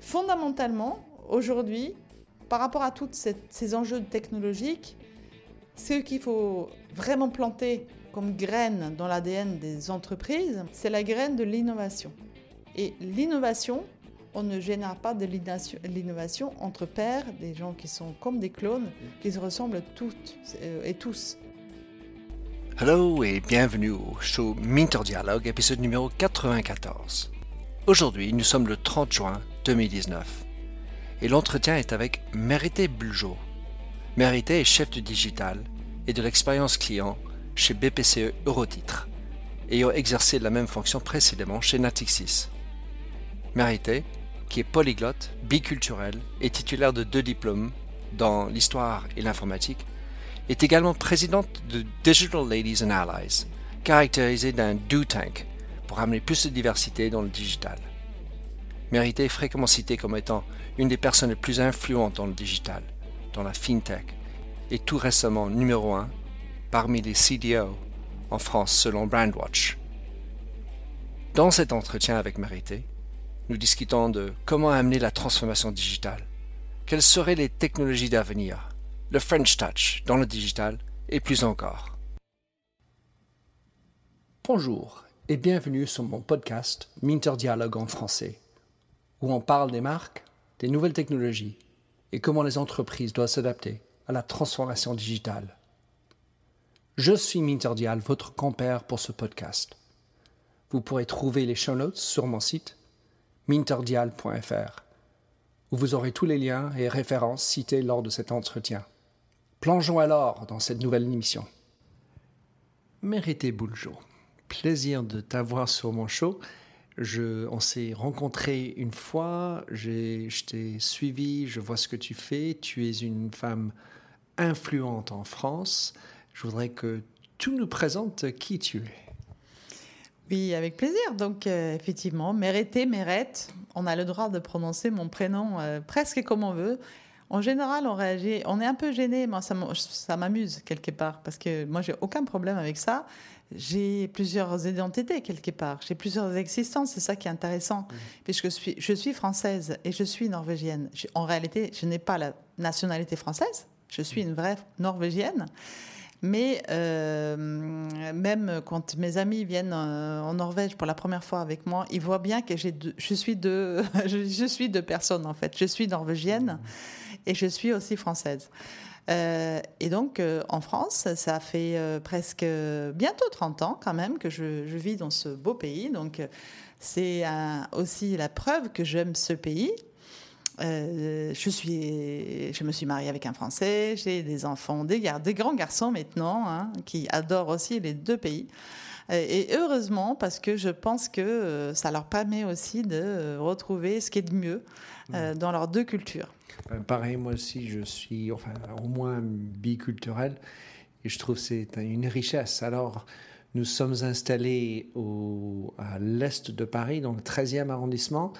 Fondamentalement, aujourd'hui, par rapport à tous ces enjeux technologiques, ce qu'il faut vraiment planter comme graine dans l'ADN des entreprises, c'est la graine de l'innovation. Et l'innovation, on ne génère pas de l'innovation entre pairs, des gens qui sont comme des clones, qui se ressemblent toutes euh, et tous. Hello et bienvenue au show Minter Dialogue, épisode numéro 94. Aujourd'hui, nous sommes le 30 juin 2019 et l'entretien est avec Mérité Buljo. Mérité est chef du digital et de l'expérience client chez BPCE Eurotitre, ayant exercé la même fonction précédemment chez Natixis. Mérité, qui est polyglotte, biculturel et titulaire de deux diplômes dans l'histoire et l'informatique, est également présidente de Digital Ladies and Allies, caractérisée d'un do tank pour amener plus de diversité dans le digital. Mérité est fréquemment citée comme étant une des personnes les plus influentes dans le digital, dans la fintech, et tout récemment numéro un parmi les CDO en France selon Brandwatch. Dans cet entretien avec Mérité, nous discutons de comment amener la transformation digitale, quelles seraient les technologies d'avenir, le French Touch dans le digital et plus encore. Bonjour et bienvenue sur mon podcast Minter Dialogue en français, où on parle des marques, des nouvelles technologies et comment les entreprises doivent s'adapter à la transformation digitale. Je suis Minterdial, votre compère pour ce podcast. Vous pourrez trouver les show notes sur mon site minterdial.fr, où vous aurez tous les liens et références cités lors de cet entretien. Plongeons alors dans cette nouvelle émission. Mérité Bouljo, plaisir de t'avoir sur mon show. Je, on s'est rencontrés une fois, je t'ai suivi, je vois ce que tu fais. Tu es une femme influente en France. Je voudrais que tu nous présentes qui tu es. Oui, avec plaisir. Donc, euh, effectivement, Mérité, Mérette, on a le droit de prononcer mon prénom euh, presque comme on veut. En général, on réagit, on est un peu gêné, moi ça m'amuse quelque part, parce que moi j'ai aucun problème avec ça. J'ai plusieurs identités quelque part, j'ai plusieurs existences, c'est ça qui est intéressant, mmh. puisque je suis, je suis française et je suis norvégienne. En réalité, je n'ai pas la nationalité française, je suis une vraie norvégienne. Mais euh, même quand mes amis viennent euh, en Norvège pour la première fois avec moi, ils voient bien que j'ai je suis deux, je, suis deux personnes en fait. Je suis norvégienne et je suis aussi française. Euh, et donc, en France, ça fait presque bientôt 30 ans quand même que je, je vis dans ce beau pays. Donc, c'est aussi la preuve que j'aime ce pays. Euh, je, suis, je me suis mariée avec un Français, j'ai des enfants, des, des grands garçons maintenant, hein, qui adorent aussi les deux pays. Euh, et heureusement, parce que je pense que euh, ça leur permet aussi de retrouver ce qui est de mieux dans leurs deux cultures. Ben, pareil, moi aussi, je suis enfin, au moins biculturel et je trouve que c'est une richesse. Alors, nous sommes installés au, à l'est de Paris, dans le 13e arrondissement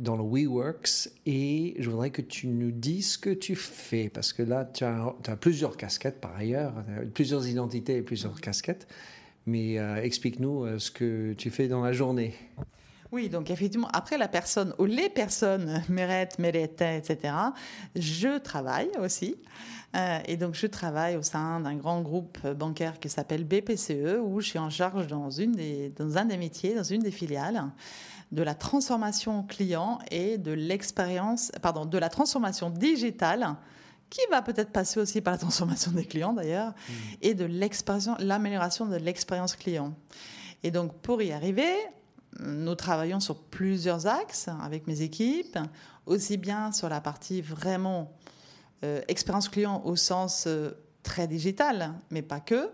dans le WeWorks et je voudrais que tu nous dises ce que tu fais parce que là, tu as, plusieurs casquettes par ailleurs, plusieurs identités et plusieurs casquettes. Mais euh, explique-nous euh, ce que tu fais dans la journée. Oui, donc effectivement, après la personne ou les personnes, Mérette, Mérette, etc., je travaille aussi. Euh, et donc, je travaille au sein d'un grand groupe bancaire qui s'appelle BPCE, où je suis en charge dans, une des, dans un des métiers, dans une des filiales de la transformation client et de l'expérience, pardon, de la transformation digitale qui va peut-être passer aussi par la transformation des clients d'ailleurs, mmh. et de l'amélioration de l'expérience client. Et donc pour y arriver, nous travaillons sur plusieurs axes avec mes équipes, aussi bien sur la partie vraiment euh, expérience client au sens euh, très digital, mais pas que,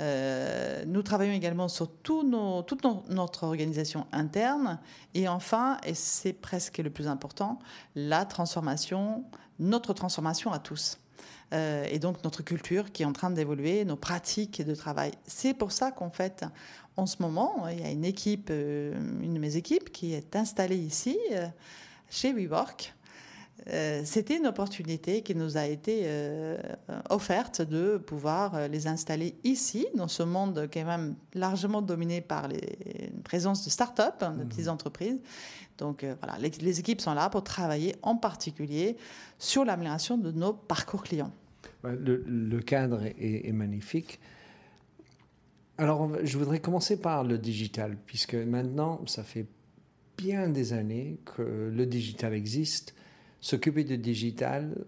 euh, nous travaillons également sur tout toute notre organisation interne. Et enfin, et c'est presque le plus important, la transformation, notre transformation à tous. Euh, et donc notre culture qui est en train d'évoluer, nos pratiques de travail. C'est pour ça qu'en fait, en ce moment, il y a une équipe, euh, une de mes équipes qui est installée ici, chez WeWork, euh, c'était une opportunité qui nous a été euh, offerte de pouvoir euh, les installer ici, dans ce monde qui est même largement dominé par les présences de start-up, hein, de petites mhm. entreprises. Donc voilà, les, équipes sont là pour travailler en particulier sur l'amélioration de nos parcours clients. Le, cadre est, magnifique. Alors, je voudrais commencer par le digital, puisque maintenant, ça fait bien des années que le digital existe s'occuper de digital,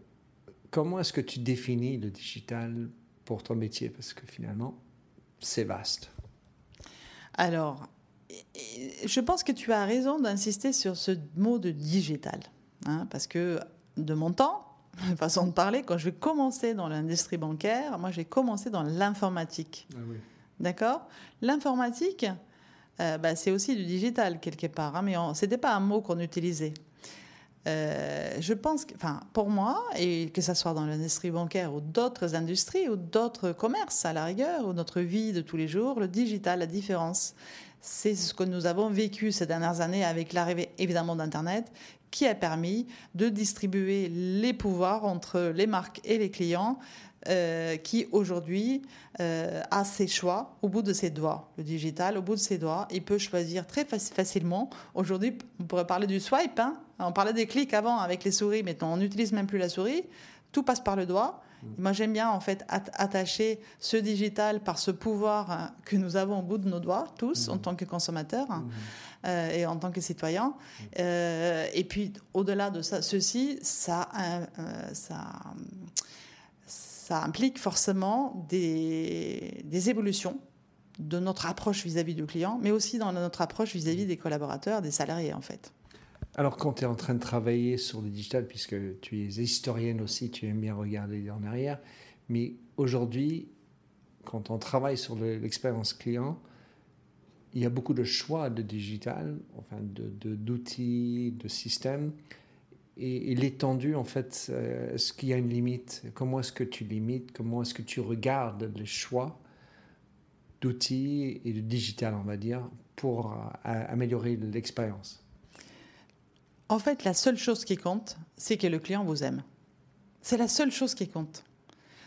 comment est-ce que tu définis le digital pour ton métier? Parce que finalement, c'est vaste. Alors, je pense que tu as raison d'insister sur ce mot de digital. Hein, parce que de mon temps, façon de parler, quand je vais commencer dans l'industrie bancaire, moi j'ai commencé dans l'informatique. Ah oui. D'accord? L'informatique, euh, bah, c'est aussi du digital quelque part, hein, mais ce n'était pas un mot qu'on utilisait. Euh, je pense que, enfin, pour moi, et que ce soit dans l'industrie bancaire ou d'autres industries ou d'autres commerces à la rigueur, ou notre vie de tous les jours, le digital, la différence, c'est ce que nous avons vécu ces dernières années avec l'arrivée évidemment d'Internet, qui a permis de distribuer les pouvoirs entre les marques et les clients euh, qui aujourd'hui euh, a ses choix au bout de ses doigts. Le digital, au bout de ses doigts, il peut choisir très facilement. Aujourd'hui, on pourrait parler du swipe. Hein. on parlait des clics avant avec les souris, maintenant on n'utilise même plus la souris. Tout passe par le doigt. Mmh. Moi, j'aime bien en fait attacher ce digital par ce pouvoir hein, que nous avons au bout de nos doigts, tous, en mmh. tant que consommateurs. Hein, mmh. euh, et en tant que citoyens. et puis, au-delà de ça, ceci, ça, ça ça implique forcément des, évolutions de notre approche vis-à-vis du client, mais aussi dans notre approche vis-à-vis des collaborateurs, des salariés en fait. Alors quand tu es en train de travailler sur le digital, puisque tu es historienne aussi, tu aimes bien regarder en arrière, mais aujourd'hui, quand on travaille sur l'expérience client, il y a beaucoup de choix de digital, enfin d'outils, de, de systèmes et, l'étendue, en fait, est-ce qu'il y a une limite? Comment est-ce que tu limites? Comment est-ce que tu regardes les choix d'outils et de digital, on va dire, pour euh, améliorer l'expérience? En fait, la seule chose qui compte, c'est que le client vous aime. C'est la seule chose qui compte.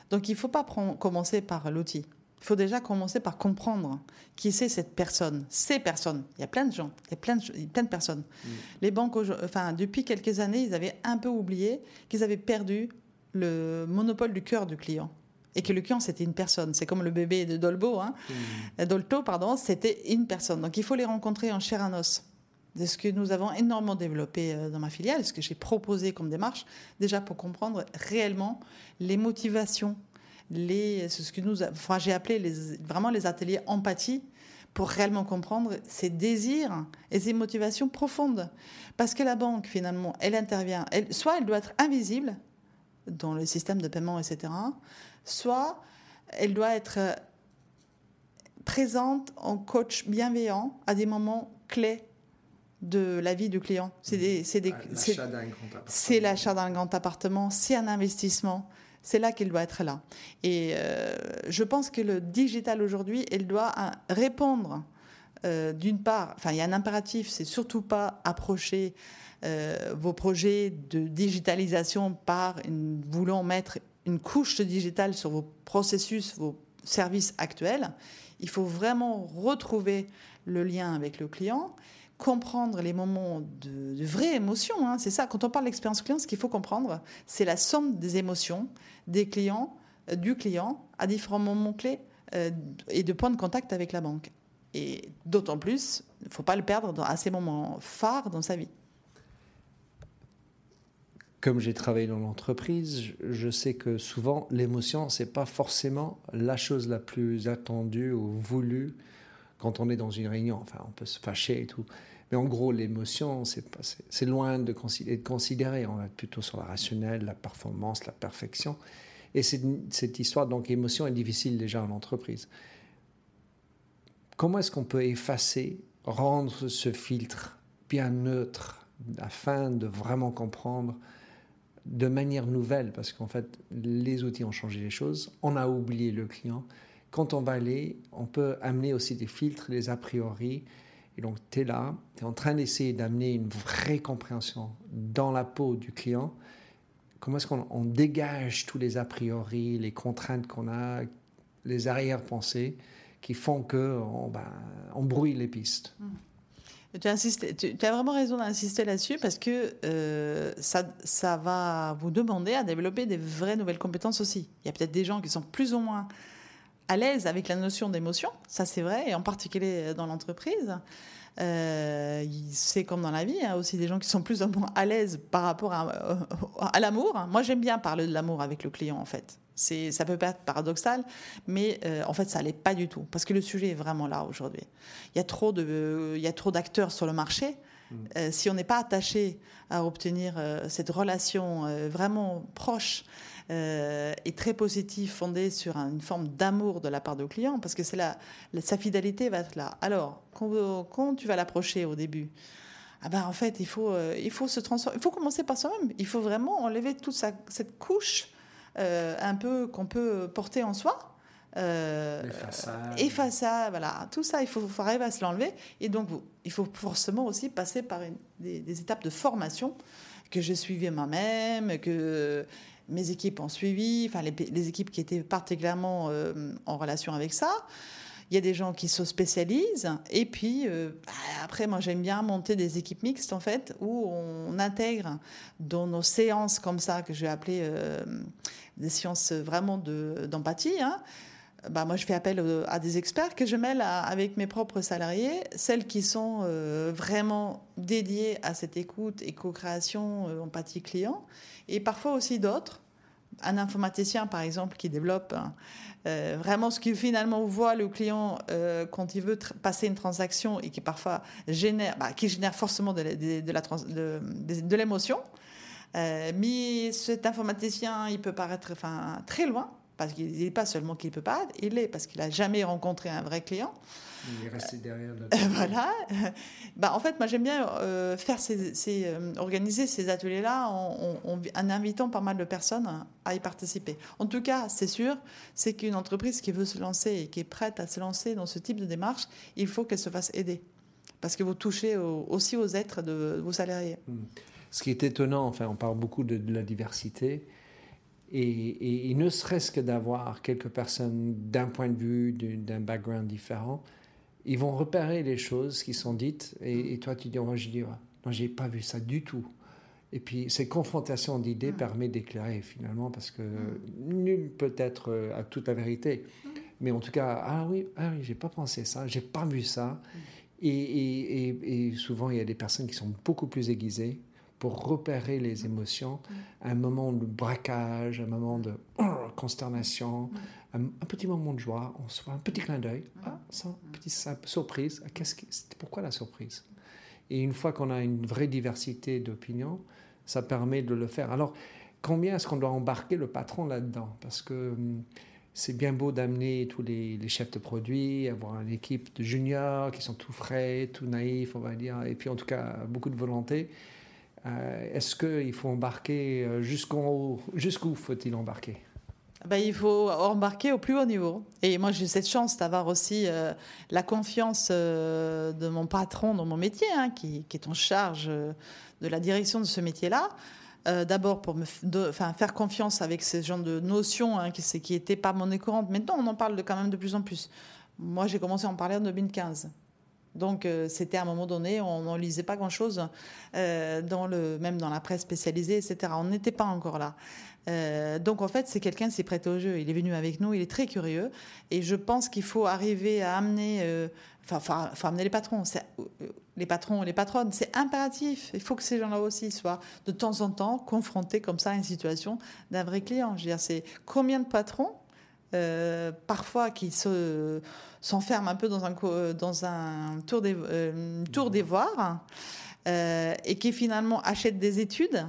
Donc, il ne faut pas commencer par l'outil. Il faut déjà commencer par comprendre qui c'est cette personne, ces personnes. Il y a plein de gens, il y a plein de, plein de personnes. Mm. Les banques, enfin, depuis quelques années, ils avaient un peu oublié qu'ils avaient perdu le monopole du cœur du client. Et que le client, c'était une personne. C'est comme le bébé de Dolbo, hein. Mm. Dolto, pardon, c'était une personne. Donc il faut les rencontrer en chair à os. C'est ce que nous avons énormément développé euh, dans ma filiale, ce que j'ai proposé comme démarche, déjà pour comprendre réellement les motivations ce que nous, j'ai appelé vraiment les ateliers empathie pour réellement comprendre ses désirs et ses motivations profondes. Parce que la banque, finalement, elle intervient, soit elle doit être invisible dans le système de paiement, etc., soit elle doit être présente en coach bienveillant à des moments clés de la vie du client. C'est l'achat d'un grand appartement, c'est un investissement, c'est là qu'il doit être là. Et euh, je pense que le digital aujourd'hui, il doit euh, répondre euh, d'une part, enfin il y a un impératif, c'est surtout pas approcher vos projets de digitalisation par une, voulant mettre une couche de digital sur vos processus, vos services actuels. Il faut vraiment retrouver le lien avec le client comprendre les moments de, vraie émotion. Hein. C'est ça, quand on parle d'expérience client, ce qu'il faut comprendre, c'est la somme des émotions des clients, euh, du client, à différents moments clés euh, et de points de contact avec la banque. Et d'autant plus, il ne faut pas le perdre à ces moments phares dans sa vie. Comme j'ai travaillé dans l'entreprise, je sais que souvent l'émotion, c'est pas forcément la chose la plus attendue ou voulue quand on est dans une réunion. Enfin, on peut se fâcher et tout. Mais en gros, l'émotion, c'est loin de, de considérer. On va plutôt sur la rationnelle, la performance, la perfection. Et cette histoire, donc, émotion est difficile déjà en entreprise. Comment est-ce qu'on peut effacer, rendre ce filtre bien neutre afin de vraiment comprendre de manière nouvelle, parce qu'en fait, les outils ont changé les choses, on a oublié le client, quand on va aller, on peut amener aussi des filtres, des a priori, Et donc, tu es là, tu es en train d'essayer d'amener une vraie compréhension dans la peau du client. Comment est-ce qu'on dégage tous les a priori, les contraintes qu'on a, les arrière-pensées qui font que on, ben, on brouille les pistes. Mmh. Tu as, tu, as, vraiment raison d'insister là-dessus parce que euh, ça, ça va vous demander à développer des vraies nouvelles compétences aussi. Il y a peut-être des gens qui sont plus ou moins à l'aise avec la notion d'émotion, ça c'est vrai, et en particulier dans l'entreprise. Euh, c'est comme dans la vie, hein, aussi des gens qui sont plus ou moins à l'aise par rapport à, euh, à l'amour. Moi j'aime bien parler de l'amour avec le client en fait. C'est, ça peut être paradoxal, mais euh, en fait, ça l'est pas du tout, parce que le sujet est vraiment là aujourd'hui. Il y a trop de, il y a trop d'acteurs sur le marché. Mm. Euh, si on n'est pas attaché à obtenir euh, cette relation vraiment proche et très positive, fondée sur une forme d'amour de la part du client, parce que c'est là, sa fidélité va être là. Alors, quand, tu vas l'approcher au début, ah ben, en fait, il faut, il faut se transformer. Il faut commencer par soi-même. Il faut vraiment enlever toute cette couche euh, un peu qu'on peut porter en soi. Euh, façade. voilà. Tout ça, il faut, arriver à se l'enlever. Et donc, il faut forcément aussi passer par des, étapes de formation que j'ai suivies moi-même, que mes équipes ont suivi, enfin les, équipes qui étaient particulièrement euh, en relation avec ça. Il y a des gens qui se spécialisent. Et puis, euh, bah, après, moi, j'aime bien monter des équipes mixtes, en fait, où on intègre dans nos séances comme ça, que je vais appeler euh, des séances vraiment d'empathie. hein, bah, moi, je fais appel à des experts que je mêle avec mes propres salariés, celles qui sont euh, vraiment dédiées à cette écoute et co-création, empathie client, et parfois aussi d'autres. Un informaticien, par exemple, qui développe euh, vraiment ce qui finalement voit le client euh, quand il veut passer une transaction et qui parfois génère, bah, qui génère forcément de, de l'émotion. Euh, mais cet informaticien, il peut paraître enfin, très loin, parce qu'il n'est pas seulement qu'il ne peut pas, il est parce qu'il n'a jamais rencontré un vrai client. Il est resté derrière. voilà. Bah, en fait, moi, j'aime bien euh, faire ces, euh, organiser ces ateliers-là en, en, invitant pas mal de personnes à y participer. En tout cas, c'est sûr, c'est qu'une entreprise qui veut se lancer et qui est prête à se lancer dans ce type de démarche, il faut qu'elle se fasse aider. Parce que vous touchez aussi aux êtres de, vos salariés. Hmm. Ce qui est étonnant, enfin, on parle beaucoup de, la diversité. Et, et, ne serait-ce que d'avoir quelques personnes d'un point de vue, d'un background différent, ils vont repérer les choses qui sont dites et, toi tu dis, oh, je dis, non, j'ai pas vu ça du tout. Et puis cette confrontation d'idées mm. permet d'éclairer finalement parce que mm. nul peut être euh, à toute la vérité. Mm. Mais en tout cas, ah oui, ah oui, j'ai pas pensé ça, j'ai pas vu ça. Et, et, et, souvent il y a des personnes qui sont beaucoup plus aiguisées pour repérer les émotions, un moment de braquage, un moment de consternation, un, petit moment de joie, on se voit un petit clin d'œil, ah, ça, petite surprise, ah, qu'est-ce pourquoi la surprise? Et une fois qu'on a une vraie diversité d'opinions, ça permet de le faire. Alors, combien est-ce qu'on doit embarquer le patron là-dedans? Parce que hum, c'est bien beau d'amener tous les, chefs de produits, avoir une équipe de juniors qui sont tout frais, tout naïfs, on va dire, et puis en tout cas beaucoup de volonté. Euh, est-ce qu'il faut embarquer euh, jusqu'où jusqu'où faut-il embarquer? Ben, il faut embarquer au plus haut niveau. Et moi, j'ai cette chance d'avoir aussi euh, la confiance de mon patron dans mon métier, hein, qui, est en charge de la direction de ce métier-là. D'abord pour me faire confiance avec ce genre de notions hein, qui n'étaient pas monnaie courante. Maintenant, on en parle de, quand même de plus en plus. Moi, j'ai commencé à en parler en 2015. Donc euh, c'était à un moment donné, on n'en lisait pas grand-chose, euh, dans le, même dans la presse spécialisée, etc. On n'était pas encore là. Euh, donc en fait, c'est quelqu'un qui s'est prêté au jeu. Il est venu avec nous, il est très curieux. Et je pense qu'il faut arriver à amener, amener les patrons, les patrons, les patronnes. C'est impératif. Il faut que ces gens-là aussi soient de temps en temps confrontés comme ça à une situation d'un vrai client. Je veux dire, c'est combien de patrons euh, parfois qui se, s'enferment un peu dans un, dans un tour, des, euh, tour euh, et qui finalement achètent des études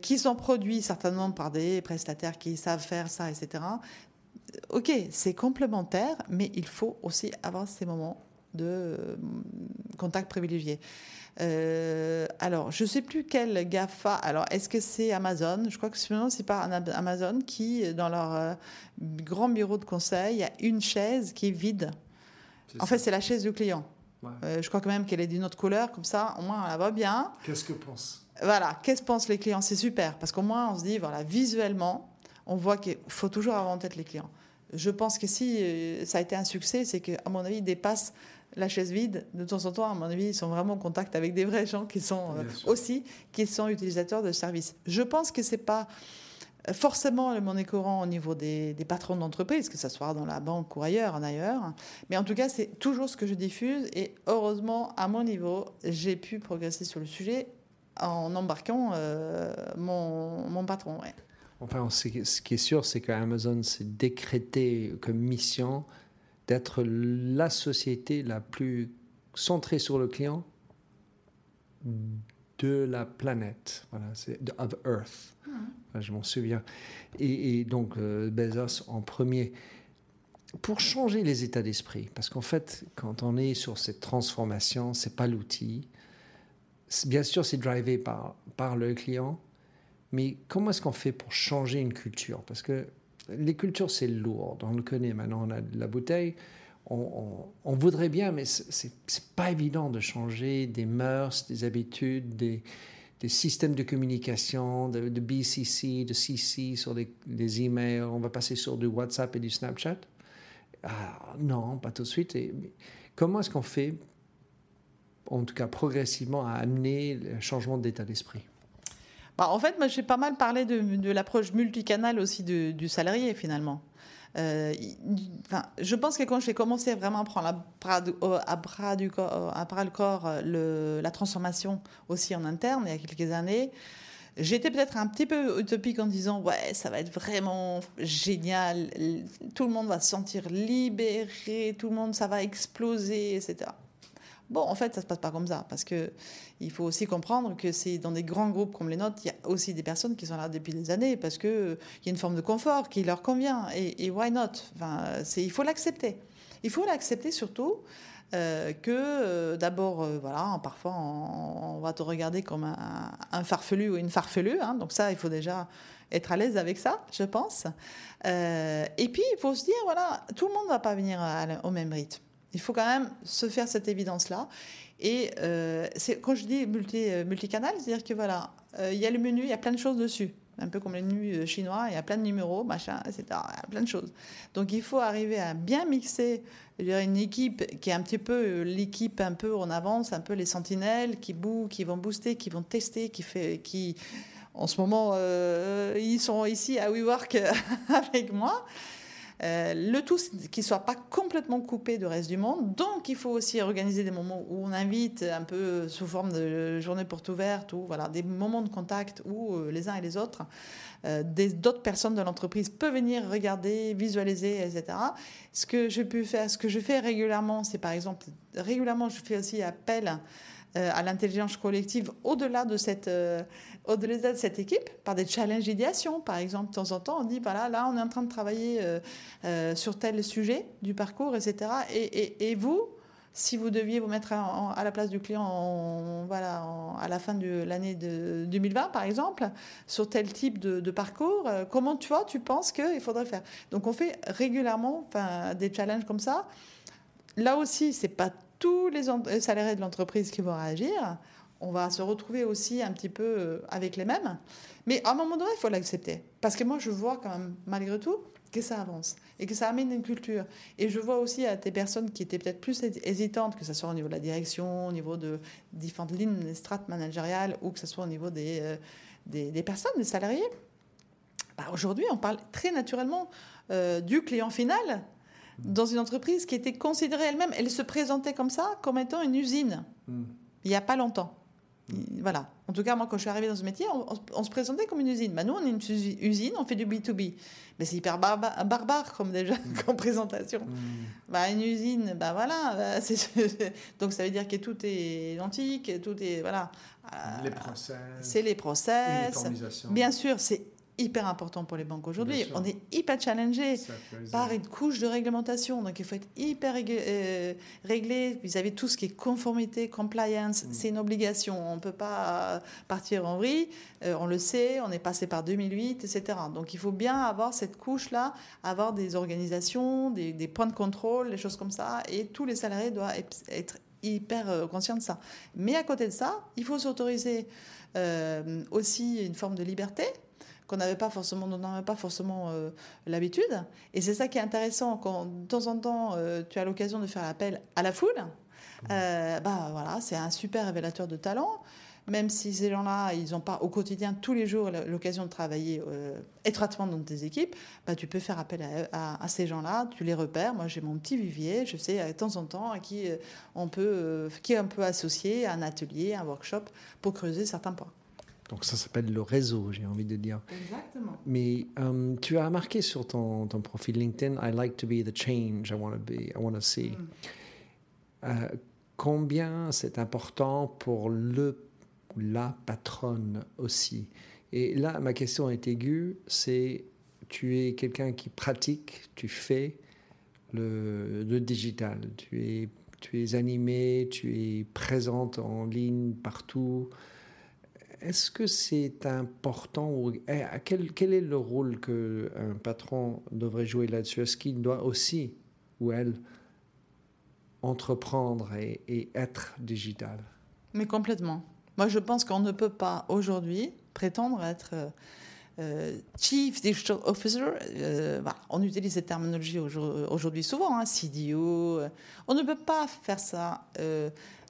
qui sont produites certainement par des prestataires qui savent faire ça, etc. Ok, c'est complémentaire, mais il faut aussi avoir ces moments de contact privilégié. Euh, alors, je ne sais plus quel GAFA. Alors, est-ce que c'est Amazon? Je crois que c'est pas Amazon qui, dans leur euh, grand bureau de conseil, il y a une chaise qui est vide. En fait, c'est la chaise du client. Euh, je crois quand même qu'elle est d'une autre couleur, comme ça, au moins, elle va bien. Qu'est-ce que pensent? Voilà, qu'est-ce que pensent les clients? C'est super, parce qu'au moins, on se dit, voilà, visuellement, on voit qu'il faut toujours avoir en tête les clients. Je pense que si euh, ça a été un succès, c'est qu'à mon avis, ils dépassent la chaise vide. De temps en temps, à mon avis, ils sont vraiment en contact avec des vrais gens qui sont euh, aussi, qui sont utilisateurs de services. Je pense que c'est pas forcément le monnaie courant au niveau des, patrons d'entreprise, que ce soit dans la banque ou ailleurs, en ailleurs. Mais en tout cas, c'est toujours ce que je diffuse. Et heureusement, à mon niveau, j'ai pu progresser sur le sujet en embarquant euh, mon, mon, patron. Enfin, ce qui est sûr, c'est qu'Amazon s'est décrété comme mission d'être la société la plus centrée sur le client de la planète. Voilà, c'est of Earth. Hmm. je m'en souviens. Et, donc euh, Bezos en premier. Pour changer les états d'esprit, parce qu'en fait, quand on est sur cette transformation, c'est pas l'outil. Bien sûr, c'est drivé par, par le client, mais comment est-ce qu'on fait pour changer une culture? Parce que les cultures, c'est lourd. On le connaît maintenant, on a de la bouteille on, voudrait bien, mais c'est pas évident de changer des mœurs, des habitudes, des, systèmes de communication, de, BCC, de CC sur les, emails. On va passer sur du WhatsApp et du Snapchat. Ah, non, pas tout de suite. Comment est-ce qu'on fait, en tout cas progressivement, à amener le changement d'état d'esprit? Bah, En fait, moi, j'ai pas mal parlé de, l'approche multicanal aussi du salarié, finalement. Euh, enfin, je pense que quand j'ai commencé vraiment à prendre à bras, du à bras le corps la transformation aussi en interne il y a quelques années, J'étais peut-être un petit peu utopique en disant ouais ça va être vraiment génial, tout le monde va se sentir libéré, tout le monde ça va exploser, etc. Bon, en fait, ça se passe pas comme ça, parce que il faut aussi comprendre que c'est dans des grands groupes comme les nôtres, il y a aussi des personnes qui sont là depuis des années, parce que euh, il y a une forme de confort qui leur convient, et, why not? Enfin, il faut l'accepter. Il faut l'accepter surtout. Euh, que euh, d'abord, voilà, parfois on, va te regarder comme un, farfelu ou une farfelue, hein, donc ça, il faut déjà être à l'aise avec ça, je pense. et puis, il faut se dire, voilà, tout le monde ne va pas venir au même rythme. Il faut quand même se faire cette évidence-là. Et euh, quand je dis multi, euh, multicanal, c'est-à-dire que voilà, euh, il y a le menu, il y a plein de choses dessus. Un peu comme les menus chinois, il y a plein de numéros, machin, etc. Il y a plein de choses. Donc il faut arriver à bien mixer une équipe qui est un petit peu l'équipe un peu en avance, un peu les sentinelles qui bouent, qui vont booster, qui vont tester, qui fait, qui en ce moment ils sont ici à WeWork avec moi. Euh, le tout, c'est qu'il ne soit pas complètement coupé du reste du monde. Donc, il faut aussi organiser des moments où on invite un peu sous forme de journée porte ouverte ou voilà, des moments de contact où euh, les uns et les autres, euh, d'autres personnes de l'entreprise peuvent venir regarder, visualiser, etc. Ce que je peux faire, ce que je fais régulièrement, c'est par exemple, régulièrement, je fais aussi appel à l'intelligence collective au-delà de cette au-delà de cette équipe par des challenges d'idéation. Par exemple, de temps en temps, on dit voilà, là, on est en train de travailler euh, euh, sur tel sujet du parcours, etc. Et, vous, si vous deviez vous mettre à, la place du client voilà, à la fin de l'année de 2020, par exemple, sur tel type de, parcours, euh, comment tu vois, tu penses qu'il faudrait faire? Donc, on fait régulièrement des challenges comme ça. Là aussi, c'est pas tous les salariés de l'entreprise qui vont réagir on va se retrouver aussi un petit peu euh, avec les mêmes. Mais à un moment donné, il faut l'accepter. Parce que moi, je vois quand même, malgré tout, que ça avance et que ça amène une culture. Et je vois aussi à des personnes qui étaient peut-être plus hésitantes, que ce soit au niveau de la direction, au niveau de différentes lignes strates managériales ou que ce soit au niveau des, euh, des, personnes, des salariés. Bah, aujourd'hui, on parle très naturellement euh, du client final dans une entreprise qui était considérée elle-même, elle se présentait comme ça, comme étant une usine, hmm. il n'y a pas longtemps. Voilà. En tout cas, moi, quand je suis arrivée dans ce métier, on, se présentait comme une usine. Bah, nous, on est une usine, on fait du B2B. Mais c'est hyper barbare comme déjà mm. comme présentation. Mm. Bah, une usine, bah voilà. Bah, donc ça veut dire que tout est identique, tout est voilà. Les process. C'est les process. Bien sûr, c'est hyper important pour les banques aujourd'hui. On est hyper challengé par une couche de réglementation. Donc, il faut être hyper euh, réglé vis-à-vis de tout ce qui est conformité, compliance. Mm. C'est une obligation. On ne peut pas partir en vrille. Euh, on le sait, on est passé par 2008, etc. Donc, il faut bien avoir cette couche-là, avoir des organisations, des, points de contrôle, des choses comme ça. Et tous les salariés doivent être hyper conscient de ça. Mais à côté de ça, il faut s'autoriser aussi une forme de liberté qu'on n'avait pas forcément, on n'avait pas forcément euh, l'habitude. Et c'est ça qui est intéressant quand de temps en temps euh, tu as l'occasion de faire appel à la foule. Mmh. Euh, bah voilà, c'est un super révélateur de talent. Même si ces gens-là, ils n'ont pas au quotidien, tous les jours, l'occasion de travailler étroitement dans tes équipes, bah, tu peux faire appel à, ces gens-là, tu les repères. Moi, j'ai mon petit vivier, je sais de temps en temps à qui on peut, qui on peut associer à un atelier, un workshop pour creuser certains points. Donc ça s'appelle le réseau, j'ai envie de dire. Exactement. Mais euh, tu as marqué sur ton, ton, profil LinkedIn, I like to be the change I want to be, I want to see. Mm. Euh, combien c'est important pour le ou la patronne aussi? Et là, ma question est aiguë, c'est tu es quelqu'un qui pratique, tu fais le, le digital, tu es, tu es animé, tu es présente en ligne partout. Est-ce que c'est important ou eh, quel, quel, est le rôle qu'un patron devrait jouer là-dessus? Est-ce qu'il doit aussi, ou elle, entreprendre et, être digital? Mais complètement. Moi, je pense qu'on ne peut pas aujourd'hui prétendre être euh, euh, Chief Digital Officer. Euh, on utilise cette terminologie aujourd'hui souvent, hein, CDO. On ne peut pas faire ça.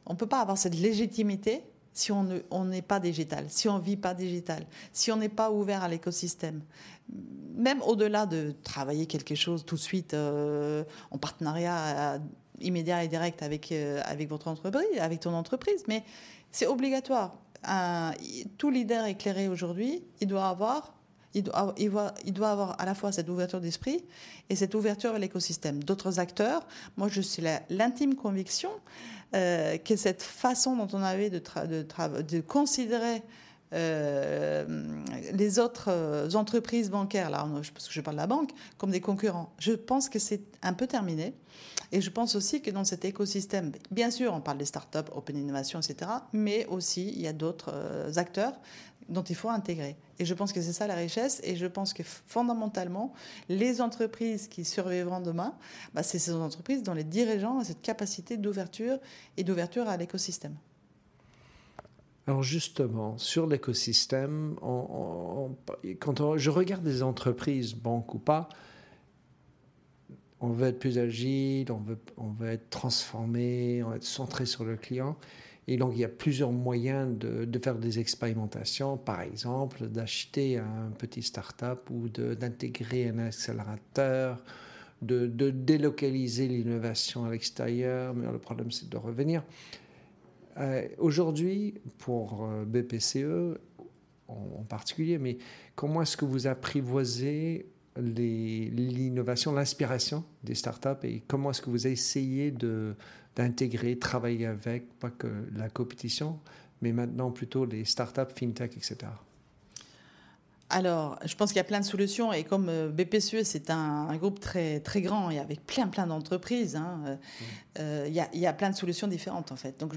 on ne peut pas avoir cette légitimité si on n'est pas digital, si on ne vit pas digital, si on n'est pas ouvert à l'écosystème. Même au-delà de travailler quelque chose tout de suite euh, en partenariat euh, immédiat et direct avec, euh, avec votre entreprise, avec ton entreprise, mais c'est obligatoire. tout leader éclairé aujourd'hui, il doit avoir il doit, avoir à la fois cette ouverture d'esprit et cette ouverture à l'écosystème. D'autres acteurs, moi je suis l'intime conviction euh, que cette façon dont on avait de considérer euh, les autres euh, entreprises bancaires, là, parce que je parle de la banque, comme des concurrents. Je pense que c'est un peu terminé. Et je pense aussi que dans cet écosystème, bien sûr, on parle des startups, open innovation, etc., mais aussi il y a d'autres acteurs dont il faut intégrer. Et je pense que c'est ça la richesse. Et je pense que fondamentalement, les entreprises qui survivront demain, bah, c'est ces entreprises dont les dirigeants ont cette capacité d'ouverture et d'ouverture à l'écosystème. Alors justement, sur l'écosystème, quand je regarde des entreprises, banques ou pas, on veut être plus agile, on veut, on veut être transformé, on veut être centré sur le client. Et donc, il y a plusieurs moyens de, faire des expérimentations, par exemple, d'acheter un petit start-up ou d'intégrer un accélérateur, de, délocaliser l'innovation à l'extérieur, mais le problème, c'est de revenir. Euh, aujourd'hui, pour euh, BPCE en, particulier, mais comment est-ce que vous apprivoisez l'innovation, l'inspiration des startups et comment est-ce que vous essayez d'intégrer, travailler avec, pas que la compétition, mais maintenant plutôt les startups, fintech, etc. Alors, je pense qu'il y a plein de solutions et comme euh, BPCE, c'est un, groupe très, très grand et avec plein, plein d'entreprises, hein, euh, mmh. euh, il, y a, y, a, plein de solutions différentes en fait. Donc,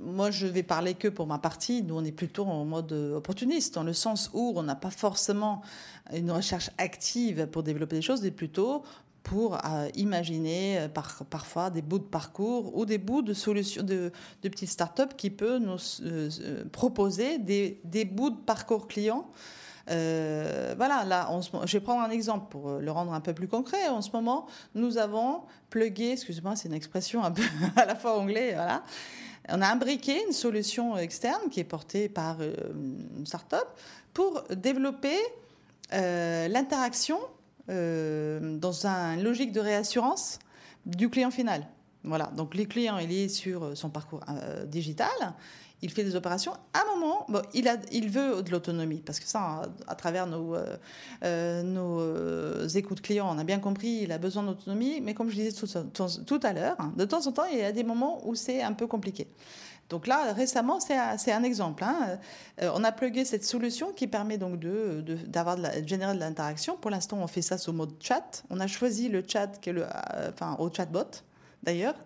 moi, je vais parler que pour ma partie. Nous, on est plutôt en mode opportuniste, dans le sens où on n'a pas forcément une recherche active pour développer des choses, mais plutôt pour euh, imaginer euh, par, parfois des bouts de parcours ou des bouts de solutions de, de petites startups qui peuvent nous euh, proposer des, des, bouts de parcours client. voilà, là, je vais prendre un exemple pour le rendre un peu plus concret. En ce moment, nous avons plugué, excusez-moi, c'est une expression à la fois anglais, voilà. On a imbriqué une solution externe qui est portée par une startup pour développer l'interaction euh, dans une logique de réassurance du client final. Voilà, donc le client il est sur son parcours euh, digital, il fait des opérations. À un moment, il, veut de l'autonomie, parce que ça, à, travers nos, euh, nos écoutes clients, on a bien compris, il a besoin d'autonomie, mais comme je disais tout, à l'heure, de temps en temps, il y a des moments où c'est un peu compliqué. Donc là, récemment, c'est un exemple. Hein. Euh, on a plugué cette solution qui permet donc de, d'avoir de, la, générer de l'interaction. Pour l'instant, on fait ça sous mode chat. On a choisi le chat, qui est euh, enfin, au chatbot d'ailleurs.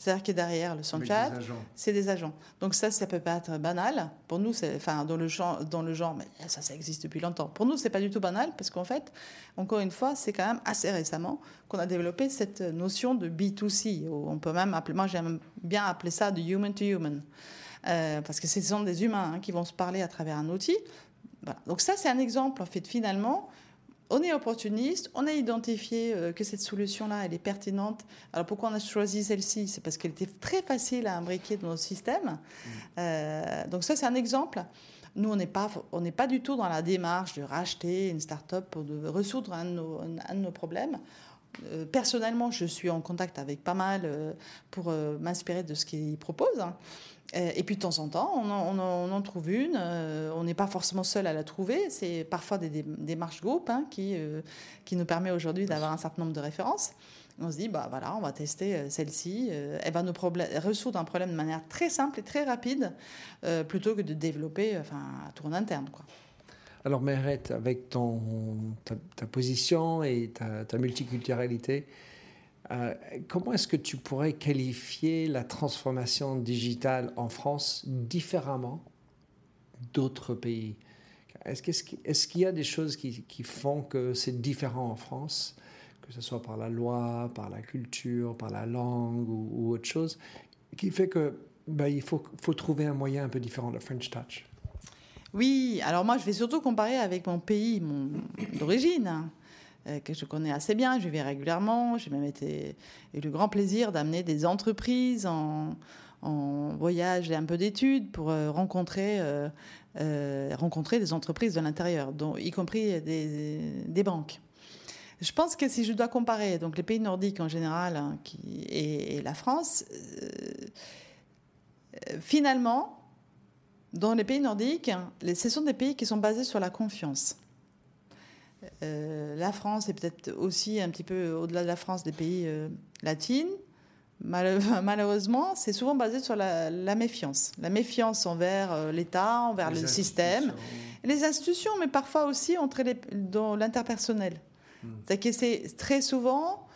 C'est-à-dire que derrière le son chat, c'est des agents. Donc ça, ça peut pas être banal. Pour nous, c'est, enfin, dans le genre, dans le genre, mais ça, ça existe depuis longtemps. Pour nous, c'est pas du tout banal parce qu'en fait, encore une fois, c'est quand même assez récemment qu'on a développé cette notion de B2C. On peut même appeler, moi j'aime bien appeler ça de human to human. Euh, parce que ce sont des humains hein, qui vont se parler à travers un outil. Donc ça, c'est un exemple, en fait, finalement, on est opportuniste, on a identifié euh, que cette solution-là, elle est pertinente. Alors pourquoi on a choisi celle-ci? C'est parce qu'elle était très facile à imbriquer dans notre système. Mmh. Euh, donc ça, c'est un exemple. Nous, on n'est pas, on n'est pas du tout dans la démarche de racheter une start-up pour de résoudre un de nos, un de nos problèmes. Euh, personnellement, je suis en contact avec pas mal pour m'inspirer de ce qu'ils proposent. Euh, et puis de temps en temps, on en, trouve une. Euh, on n'est pas forcément seul à la trouver. C'est parfois des, démarches groupes hein, qui, euh, qui nous permet aujourd'hui d'avoir un certain nombre de références. On se dit, bah voilà, on va tester celle-ci. elle va nous résoudre un problème de manière très simple et très rapide, plutôt que de développer enfin, un tour en interne. Quoi. Alors, Mérette, avec ton, ta, position et ta, ta multiculturalité, euh, comment est-ce que tu pourrais qualifier la transformation digitale en France différemment d'autres pays? Est-ce qu'il y a des choses qui, font que c'est différent en France, que ce soit par la loi, par la culture, par la langue ou, autre chose, qui fait que ben, il faut, trouver un moyen un peu différent, le French Touch? Oui, alors moi je vais surtout comparer avec mon pays d'origine. Euh, que je connais assez bien, je vais régulièrement. J'ai même eu le grand plaisir d'amener des entreprises en, voyage et un peu d'études pour euh, rencontrer, euh, rencontrer des entreprises de l'intérieur, y compris des, banques. Je pense que si je dois comparer donc les pays nordiques en général hein, et, la France, finalement, dans les pays nordiques, ce sont des pays qui sont basés sur la confiance. Euh, la France est peut-être aussi un petit peu au-delà de la France des pays euh, latines. malheureusement, c'est souvent basé sur la, méfiance. La méfiance envers euh, l'État, envers le système, les institutions, mais parfois aussi entre les, dans l'interpersonnel. Hmm. C'est que c'est très souvent,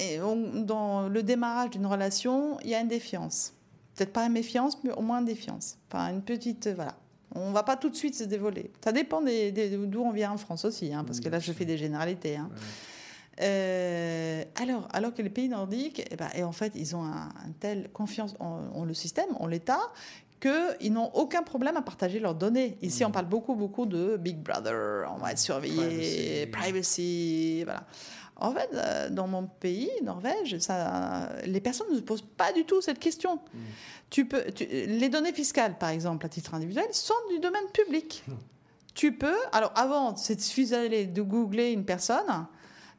et dans le démarrage d'une relation, il y a une défiance. Peut-être pas une méfiance, mais au moins une défiance. Enfin, une petite. Voilà. On va pas tout de suite se dévoiler. Ça dépend d'où on vient en France aussi, hein, parce que là, je fais des généralités. Hein. Euh, alors, alors que les pays nordiques, eh ben, et en fait, ils ont un, telle confiance en, le système, en l'État, qu'ils n'ont aucun problème à partager leurs données. Ici, on mm. parle beaucoup, beaucoup de Big Brother, on va être surveillé, privacy, voilà. En fait, euh, dans mon pays, Norvège, ça, les personnes ne se posent pas du tout cette question. Mm tu peux, les données fiscales, par exemple, à titre individuel, sont du domaine public. Tu peux, alors avant, il suffisait de googler une personne,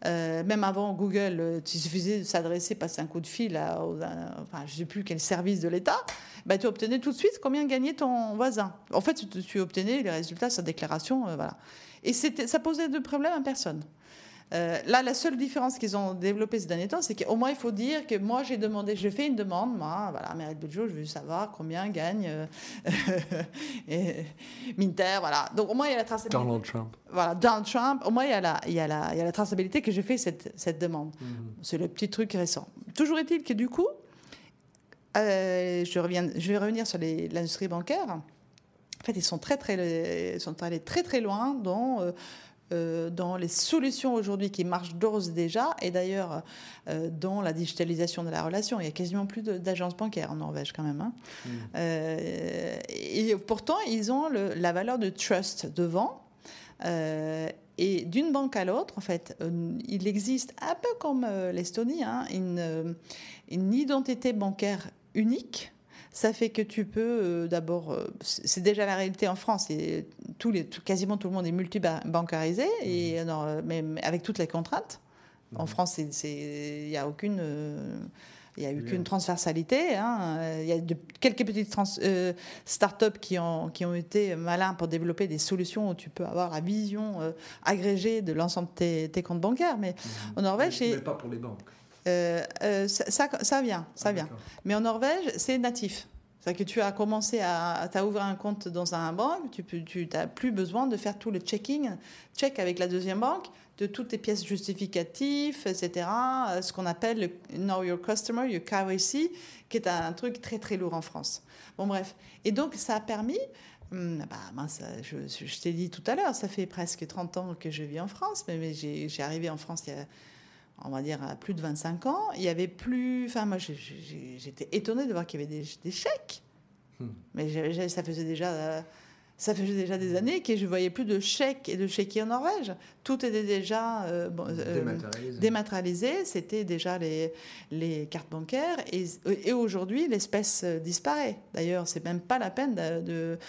euh, même avant Google, euh, il suffisait de s'adresser, passer un coup de fil à, enfin, je ne sais plus quel service de l'État, bah, tu obtenais tout de suite combien gagnait ton voisin. En fait, tu, obtenais les résultats, sa déclaration, euh, voilà. Et ça posait de problème à personne. Euh, là, la seule différence qu'ils ont développée ces derniers temps, c'est qu'au moins, il faut dire que moi, j'ai demandé, je fais une demande, moi, voilà, Mérite Beljo, je veux savoir combien gagne euh, Minter, voilà. Donc, au moins, il y a la traçabilité. Donald Trump. Voilà, Donald Trump. Au moins, il y a la, il y a la, il y a la traçabilité que j'ai fait cette, cette demande. Mhm. C'est le petit truc récent. Toujours est-il que du coup, euh, je, reviens, je vais revenir sur l'industrie bancaire. En fait, ils sont très, très, ils sont allés très, très loin dans dans les solutions aujourd'hui qui marchent d'ores et déjà, et d'ailleurs euh, dans la digitalisation de la relation. Il y a quasiment plus d'agences bancaires en Norvège quand même. Hein. Mmh. Euh, et pourtant, ils ont la valeur de trust devant. et d'une banque à l'autre, en fait, il existe un peu comme l'Estonie, hein, une, une identité bancaire unique ça fait que tu peux euh, d'abord, euh, c'est déjà la réalité en France, et tous les, quasiment tout le monde est multibancarisé, et, mmh. euh, mais, avec toutes les contraintes. En mmh. France, il n'y a aucune. il y a eu qu'une transversalité. Hein. Il y a de, quelques petites start-up qui ont, qui ont été malins pour développer des solutions où tu peux avoir la vision agrégée de l'ensemble de tes, comptes bancaires. Mais mmh. en Norvège. Mais, mais pas pour les banques. Euh, euh, ça, ça, vient, ça ah, vient. Mais en Norvège, c'est natif. C'est-à-dire que tu as commencé à, à ouvert un compte dans un banque, tu n'as plus besoin de faire tout le checking, check avec la deuxième banque, de toutes tes pièces justificatives, etc. Euh, ce qu'on appelle le Know Your Customer, le KYC, qui est un truc très très lourd en France. Bon bref. Et donc ça a permis, hum, bah, je, je t'ai dit tout à l'heure, ça fait presque 30 ans que je vis en France, mais, mais j'ai arrivé en France il y a on va dire, à plus de 25 ans, il y avait plus. Enfin, moi, j'étais étonnée de voir qu'il y avait des, chèques. Hmm. Mais ça faisait déjà. Ça faisait déjà des années que je voyais plus de chèques et de chéquiers en Norvège. Tout était déjà euh, euh, dématérialisé. C'était déjà les, les cartes bancaires. Et, et aujourd'hui, l'espèce disparaît. D'ailleurs, c'est même pas la peine de.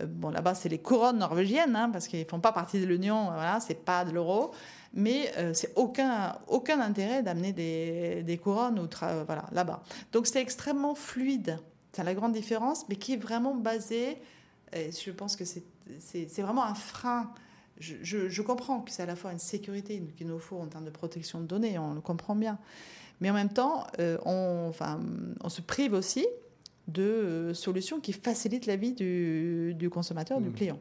Euh, bon, là-bas, c'est les couronnes norvégiennes, hein, parce qu'ils font pas partie de l'Union. Voilà, c'est pas de l'euro mais euh, c'est aucun, aucun intérêt d'amener des, des, couronnes ou voilà, là-bas. Donc c'est extrêmement fluide. C'est la grande différence, mais qui est vraiment basée, et je pense que c'est vraiment un frein. Je, je, comprends que c'est à la fois une sécurité qu'il nous faut en termes de protection de données, on le comprend bien. Mais en même temps, euh, on, enfin, on se prive aussi de euh, solutions qui facilitent la vie du, du consommateur, du mmh. client.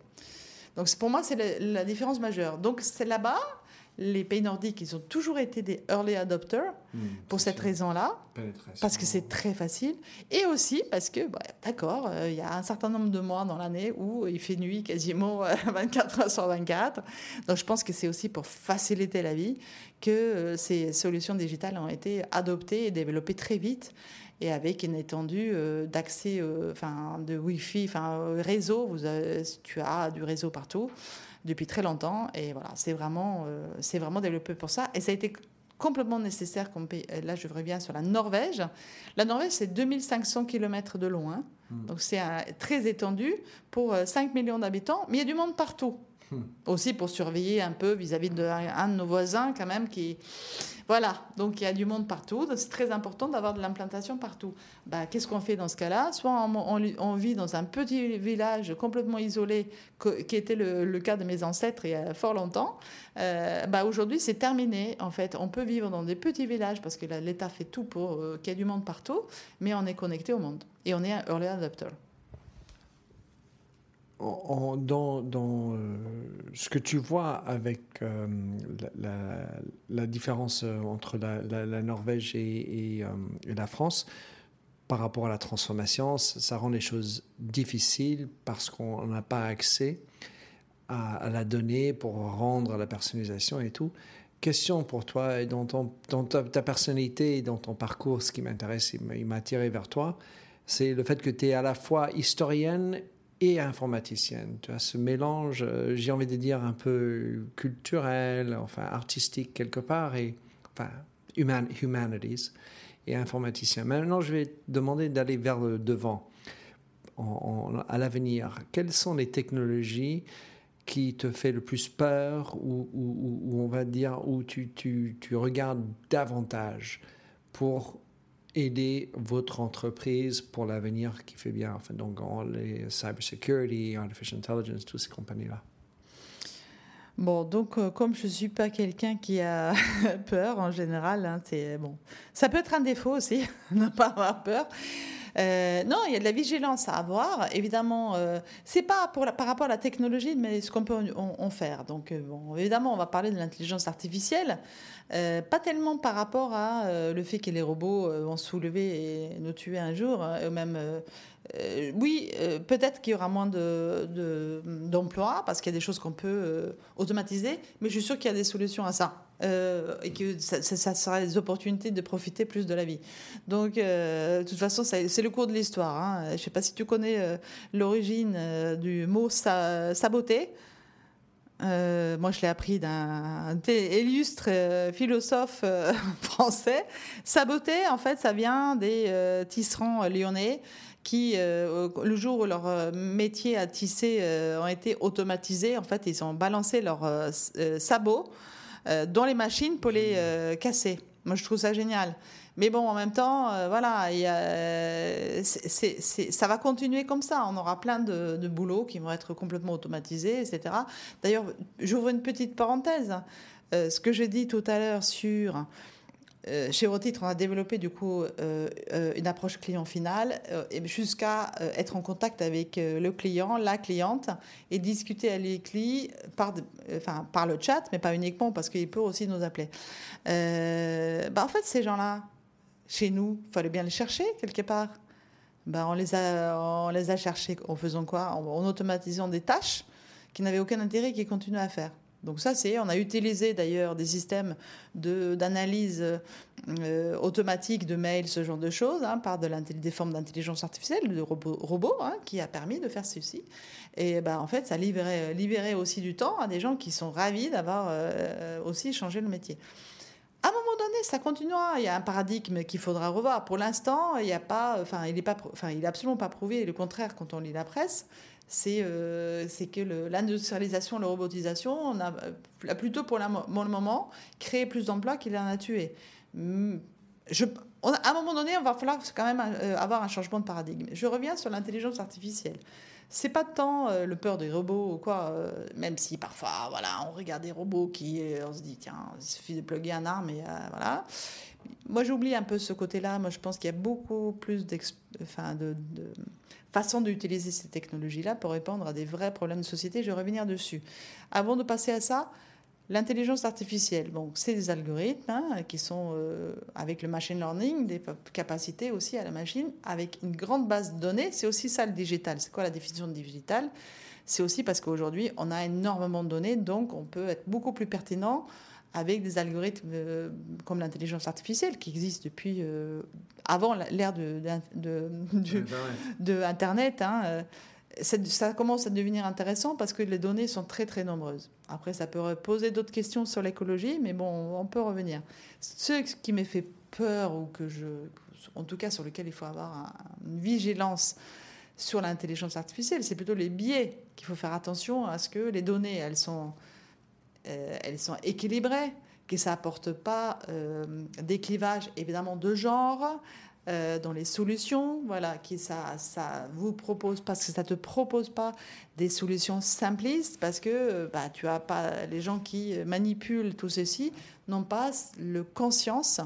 Donc pour moi, c'est la, la, différence majeure. Donc c'est là-bas, les pays nordiques, ils ont toujours été des early adopters hmm, pour cette raison-là, parce que c'est très facile, et aussi parce que, bah, d'accord, euh, il y a un certain nombre de mois dans l'année où il fait nuit quasiment 24 euh, heures sur 24. Donc je pense que c'est aussi pour faciliter la vie que euh, ces solutions digitales ont été adoptées et développées très vite et avec une étendue d'accès, enfin, de Wi-Fi, enfin, réseau. Vous tu as du réseau partout depuis très longtemps. Et voilà, c'est vraiment, euh, c'est vraiment développé pour ça. Et ça a été complètement nécessaire. Comme Là, je reviens sur la Norvège. La Norvège, c'est 2500 km de long. Hein. Hmm. Donc, c'est très étendu pour 5 euh, millions d'habitants. Mais il y a du monde partout. Aussi pour surveiller un peu vis-à-vis d'un de, nos voisins, quand même, qui voilà, donc il y a du monde partout. C'est très important d'avoir de l'implantation partout. Bah, Qu'est-ce qu'on fait dans ce cas-là? Soit on, vit dans un petit village complètement isolé, qui était le, cas de mes ancêtres il y a fort longtemps. Euh, bah, Aujourd'hui, c'est terminé. En fait, on peut vivre dans des petits villages parce que l'État fait tout pour euh, qu'il y ait du monde partout, mais on est connecté au monde et on est un early adopter dans, euh, ce que tu vois avec euh, la, différence euh, entre la, Norvège et, la France par rapport à la transformation, ça, rend les choses difficiles parce qu'on n'a pas accès à, la donnée pour rendre la personnalisation et tout. Question pour toi, dans, dans ta, personnalité et dans ton parcours, ce qui m'intéresse, il m'a attiré vers toi, c'est le fait que tu es à la fois historienne et informaticienne. Tu as ce mélange, euh, j'ai envie de dire, un peu culturel, enfin artistique quelque part, et enfin humanities et informaticien. Maintenant, je vais te demander d'aller vers le devant à l'avenir. Quelles sont les technologies qui te fait le plus peur ou, ou, on va dire où tu, tu, tu regardes davantage pour aider votre entreprise pour l'avenir qui fait bien, enfin, donc les cybersecurity, artificial intelligence, toutes ces compagnies-là. Bon, donc euh, comme je ne suis pas quelqu'un qui a peur en général, hein, bon. Ça peut être un défaut aussi, ne pas avoir peur. Euh, non, il y a de la vigilance à avoir. Évidemment, euh, c'est pas par rapport à la technologie, mais ce qu'on peut en, faire. Donc, euh, bon, évidemment, on va parler de l'intelligence artificielle. pas tellement par rapport à le fait que les robots vont soulever et nous tuer un jour, hein, même euh, oui, euh, peut-être qu'il y aura moins d'emplois de, parce qu'il y a des choses qu'on peut euh, automatiser, mais je suis sûre qu'il y a des solutions à ça. Et que ça, ça, sera des opportunités de profiter plus de la vie. Donc, de toute façon, c'est le cours de l'histoire. Hein. Je ne sais pas si tu connais l'origine du mot saboter. moi, je l'ai appris d'un illustre philosophe français. Saboter, en fait, ça vient des tisserands lyonnais qui, euh, le jour où leur euh, métier à tisser euh, ont été automatisés, en fait, ils ont balancé leurs sabots dans les machines pour les casser. Moi, je trouve ça génial. Mais bon, en même temps, voilà, y a, ça va continuer comme ça. On aura plein de, de boulots qui vont être complètement automatisés, etc. D'ailleurs, j'ouvre une petite parenthèse. ce que j'ai dit tout à l'heure sur euh, chez Eurotitre, on a développé du coup euh, euh, une approche client finale jusqu'à être en contact avec le client, la cliente et discuter avec lui par, par le chat, mais pas uniquement parce qu'il peut aussi nous appeler. Bah, en fait, ces gens-là, chez nous, il fallait bien les chercher quelque part. Bah, on, les a, on les a cherchés en faisant quoi? En automatisant des tâches qui n'avaient aucun intérêt et qui continuent à faire. Donc ça, c'est, on a utilisé d'ailleurs des systèmes d'analyse euh, automatique de mails, ce genre de choses, hein, par de des formes d'intelligence artificielle, de robots, hein, qui a permis de faire ceci. Et ben, en fait, ça libérait, aussi du temps à des gens qui sont ravis d'avoir euh, aussi changé le métier. À un moment donné, ça continuera. Il y a un paradigme qu'il faudra revoir. Pour l'instant, il n'y absolument pas prouvé. Le contraire, quand on lit la presse, euh, c'est que l'industrialisation, la robotisation, on a, plutôt pour, le moment créé plus d'emplois qu'il en a tué. Hmm, à un moment donné, on va falloir quand même euh, avoir un changement de paradigme. Je reviens sur l'intelligence artificielle. C'est pas tant euh, le peur des robots ou quoi, même si parfois, voilà, on regarde des robots qui, on se dit, tiens, il suffit de plugger un arme et voilà. Moi, j'oublie un peu ce côté-là. Moi, je pense qu'il y a beaucoup plus enfin, de, de façon d'utiliser ces technologies-là pour répondre à des vrais problèmes de société. Je vais revenir dessus. Avant de passer à ça, l'intelligence artificielle, bon, c'est des algorithmes hein, qui sont, euh, avec le machine learning, des capacités aussi à la machine, avec une grande base de données. C'est aussi ça le digital. C'est quoi la définition de digital? C'est aussi parce qu'aujourd'hui, on a énormément de données, donc on peut être beaucoup plus pertinent avec des algorithmes euh, comme l'intelligence artificielle qui existe depuis euh, avant l'ère de, de, de, Internet. Hein, euh, ça commence à devenir intéressant parce que les données sont très très nombreuses. Après, ça peut poser d'autres questions sur l'écologie, mais bon, on peut revenir. Ce qui me fait peur, ou que je, en tout cas sur lequel il faut avoir une vigilance sur l'intelligence artificielle, c'est plutôt les biais qu'il faut faire attention à ce que les données, elles sont elles sont équilibrées, que ça apporte pas euh, des clivages évidemment de genre euh, dans les solutions, voilà, qui ça, ça vous propose parce que ça te propose pas des solutions simplistes parce que bah, tu as pas les gens qui manipulent tout ceci n'ont pas le conscience.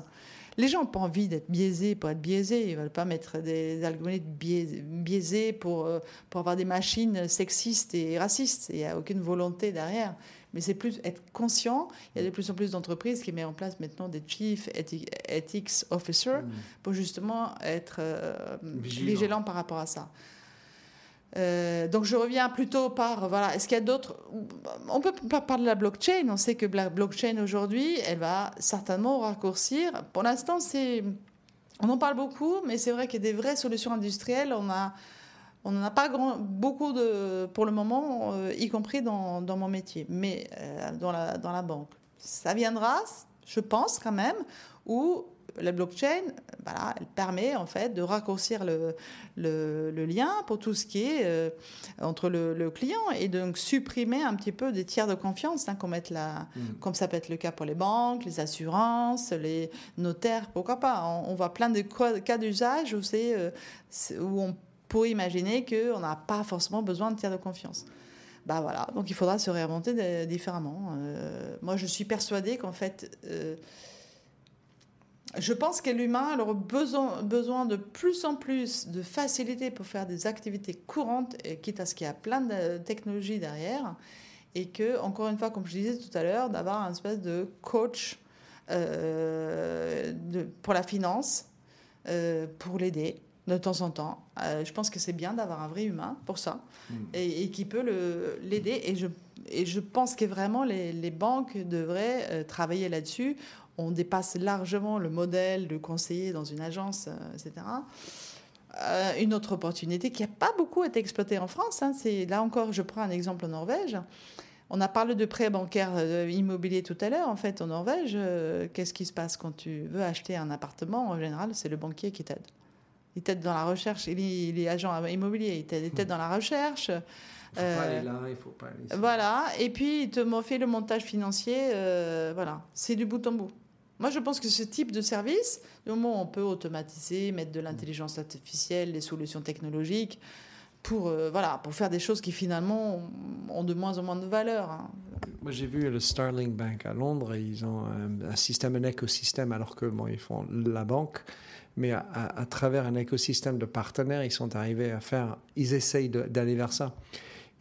Les gens n'ont pas envie d'être biaisés pour être biaisés. Ils veulent pas mettre des algorithmes biaisés pour, pour avoir des machines sexistes et racistes. Il n'y a aucune volonté derrière mais c'est plus être conscient. Il y a de plus en plus d'entreprises qui mettent en place maintenant des Chief Ethics Officer mm. pour justement être euh, vigilant. par rapport à ça. Euh, donc je reviens plutôt par voilà est-ce qu'il y a d'autres on peut pas parler de la blockchain on sait que la blockchain aujourd'hui elle va certainement raccourcir pour l'instant c'est on en parle beaucoup mais c'est vrai qu'il y a des vraies solutions industrielles on a on n'en a pas grand, beaucoup de, pour le moment, euh, y compris dans, mon métier, mais euh, dans, la, dans la banque. Ça viendra, je pense quand même, où la blockchain, voilà, elle permet en fait de raccourcir le, le, lien pour tout ce qui est euh, entre le, client et donc supprimer un petit peu des tiers de confiance, hein, comme, la, mmh. comme ça peut être le cas pour les banques, les assurances, les notaires, pourquoi pas. On, on voit plein de cas d'usage où, où on pour imaginer qu'on n'a pas forcément besoin de tiers de confiance. Bah voilà, donc il faudra se réinventer différemment. Euh, moi, je suis persuadée qu'en fait, euh, je pense que l'humain aura besoin, besoin de plus en plus de facilité pour faire des activités courantes, quitte à ce qu'il y a plein de technologies derrière, et que, encore une fois, comme je disais tout à l'heure, d'avoir un espèce de coach euh, pour la finance, pour l'aider de temps en temps. Euh, je pense que c'est bien d'avoir un vrai humain pour ça hmm. et, qui peut l'aider. Et je, et je pense que vraiment les, les banques devraient euh, travailler là-dessus. On dépasse largement le modèle de conseiller dans une agence, euh, etc. une autre opportunité qui n'a pas beaucoup été exploitée en France, hein, c'est là encore, je prends un exemple en Norvège. On a parlé de prêts bancaires immobiliers tout à l'heure. En fait, en Norvège, qu'est-ce qui se passe quand tu veux acheter un appartement? En général, c'est le banquier qui t'aide. Il était dans la recherche, il est, agent immobilier, il était, dans la recherche. Il faut pas aller là, il faut pas aller Voilà, et puis il te fait le montage financier, euh, voilà, c'est du bout en bout. Moi, je pense que ce type de service, du moment où on peut automatiser, mettre de l'intelligence artificielle, des solutions technologiques, pour, euh, voilà, pour faire des choses qui finalement ont de moins en moins de valeur. hein. Moi, j'ai vu le Starling Bank à Londres. et Ils ont un, un système, un écosystème, alors que bon, ils font la banque, mais à, travers un écosystème de partenaires, ils sont arrivés à faire. Ils essayent d'aller vers ça.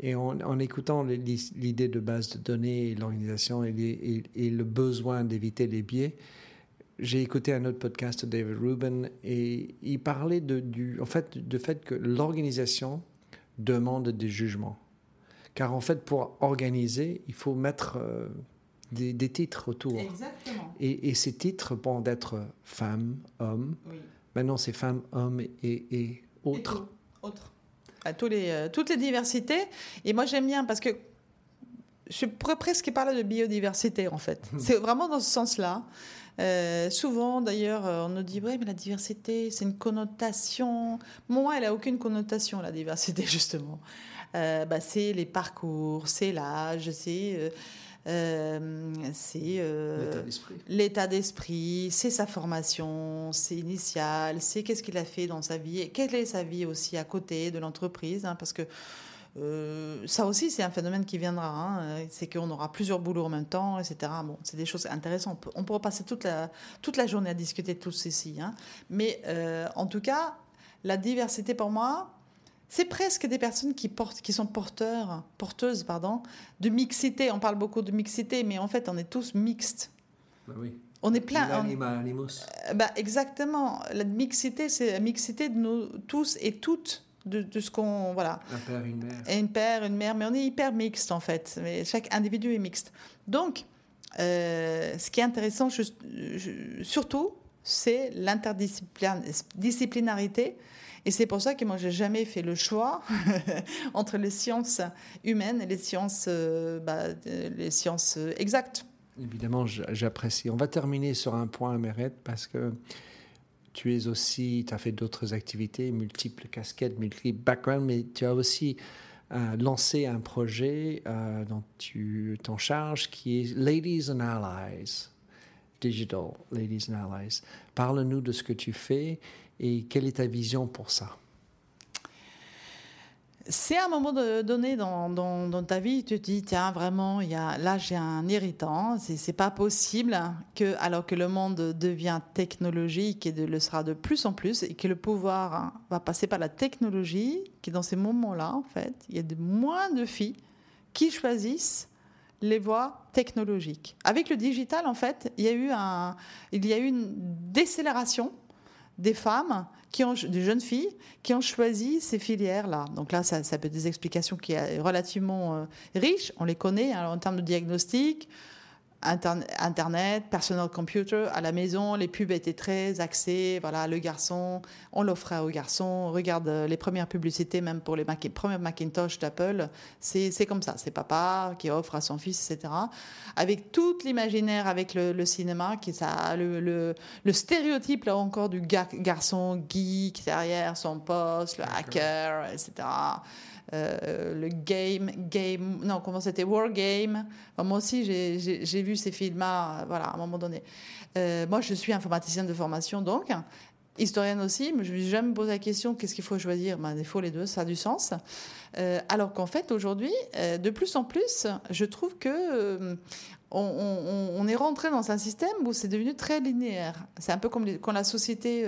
Et en, écoutant l'idée de base de données, l'organisation et le besoin d'éviter les biais, j'ai écouté un autre podcast de David Rubin et il parlait de, du, en fait, du fait que l'organisation demande des jugements. Car en fait, pour organiser, il faut mettre euh, des, des titres autour. Exactement. Et, et ces titres vont être femme, homme. Oui. Maintenant, c'est femme, homme et, et autres. Autre. À tous les, euh, toutes les diversités. Et moi, j'aime bien parce que je pourrais presque parler de biodiversité, en fait. C'est vraiment dans ce sens-là. Euh, souvent, d'ailleurs, euh, on nous dit ouais, mais la diversité, c'est une connotation. Moi, elle a aucune connotation, la diversité, justement. Euh, bah, c'est les parcours, c'est l'âge, c'est. euh, c'est euh, L'état d'esprit. c'est sa formation, c'est initial, c'est qu'est-ce qu'il a fait dans sa vie, et quelle est sa vie aussi à côté de l'entreprise, hein, parce que euh, ça aussi c'est un phénomène qui viendra, hein, euh, c'est qu'on aura plusieurs boulots en même temps, etc. Bon, c'est des choses intéressantes. On, pourra passer toute la, toute la journée à discuter de tout ceci, hein. mais euh, en tout cas, la diversité pour moi, c'est presque des personnes qui, portent, qui sont porteurs, porteuses pardon, de mixité. On parle beaucoup de mixité, mais en fait, on est tous mixtes. Bah oui. On est plein. L'anima euh, bah, exactement. La mixité, c'est la mixité de nous tous et toutes, de, de ce qu'on. Voilà. Un père, une mère. Et une père, une mère, mais on est hyper mixte en fait. Mais chaque individu est mixte. Donc, euh, ce qui est intéressant, je- surtout, c'est l'interdisciplinarité. Et c'est pour ça que moi, j'ai jamais fait le choix entre les sciences humaines et les sciences, euh, bah, euh, euh, exactes. Évidemment, j'apprécie. On va terminer sur un point, Mérette, parce que tu es aussi, tu as fait d'autres activités, multiples casquettes, multiples backgrounds, mais tu as aussi lancé un projet dont tu t'en charges qui est Ladies and Allies, Digital Ladies and Allies. Parle-nous de ce que tu fais et quelle est ta vision pour ça. C'est un moment donné dans, dans, ta vie, tu te dis, tiens, vraiment, il y a, là, j'ai un irritant. C'est, pas possible que, alors que le monde devient technologique et le sera de plus en plus, et que le pouvoir va passer par la technologie, que dans ces moments-là, en fait, il y a de moins de filles qui choisissent les voies technologiques. Avec le digital, en fait, il y a eu, une décélération des femmes, des jeunes filles, qui ont choisi ces filières-là. Donc là, ça, peut être des explications qui sont relativement euh, riches. On les connaît hein, en termes de diagnostic, Internet, personal computer, à la maison, les pubs étaient très axées. Voilà, le garçon, on l'offrait aux garçons. Regarde euh, les premières publicités, même pour les Mac- premiers Macintosh d'Apple, c'est c'est comme ça. C'est papa qui offre à son fils, etc. Avec tout l'imaginaire, avec le, le cinéma, qui ça, le, le, le stéréotype là encore du gar- garçon geek derrière son poste, le hacker, etc. Euh, le game, game, non, comment c'était, War Game. Moi aussi, j'ai- vu ces films-là, euh, voilà, à un moment donné. Euh, moi, je suis informaticienne de formation, donc, historienne aussi, mais je me suis jamais la question qu'est-ce qu'il faut choisir? Ben, Il faut les deux, ça a du sens. Euh, alors qu'en fait, aujourd'hui, euh, de plus en plus, je trouve que. euh, on, est rentré dans un système où c'est devenu très linéaire. C'est un peu comme quand la société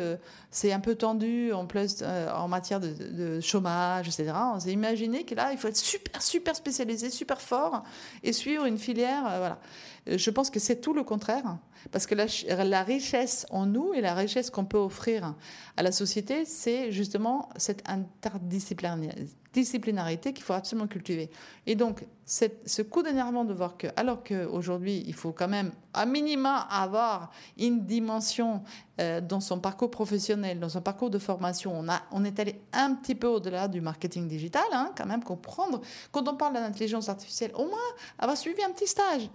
s'est un peu tendue en, plus, en matière de, chômage, etc. On s'est imaginé que là, il faut être super, super spécialisé, super fort et suivre une filière. voilà. Je pense que c'est tout le contraire. Parce que la, la richesse en nous et la richesse qu'on peut offrir à la société, c'est justement cette interdisciplinarité disciplinarité qu'il faut absolument cultiver. Et donc, ce coup d'énervement de voir que, alors qu'aujourd'hui, il faut quand même, à minima, avoir une dimension euh, dans son parcours professionnel, dans son parcours de formation, on, a, on est allé un petit peu au-delà du marketing digital, hein, quand même, comprendre, quand on parle d'intelligence artificielle, au moins avoir suivi un petit stage,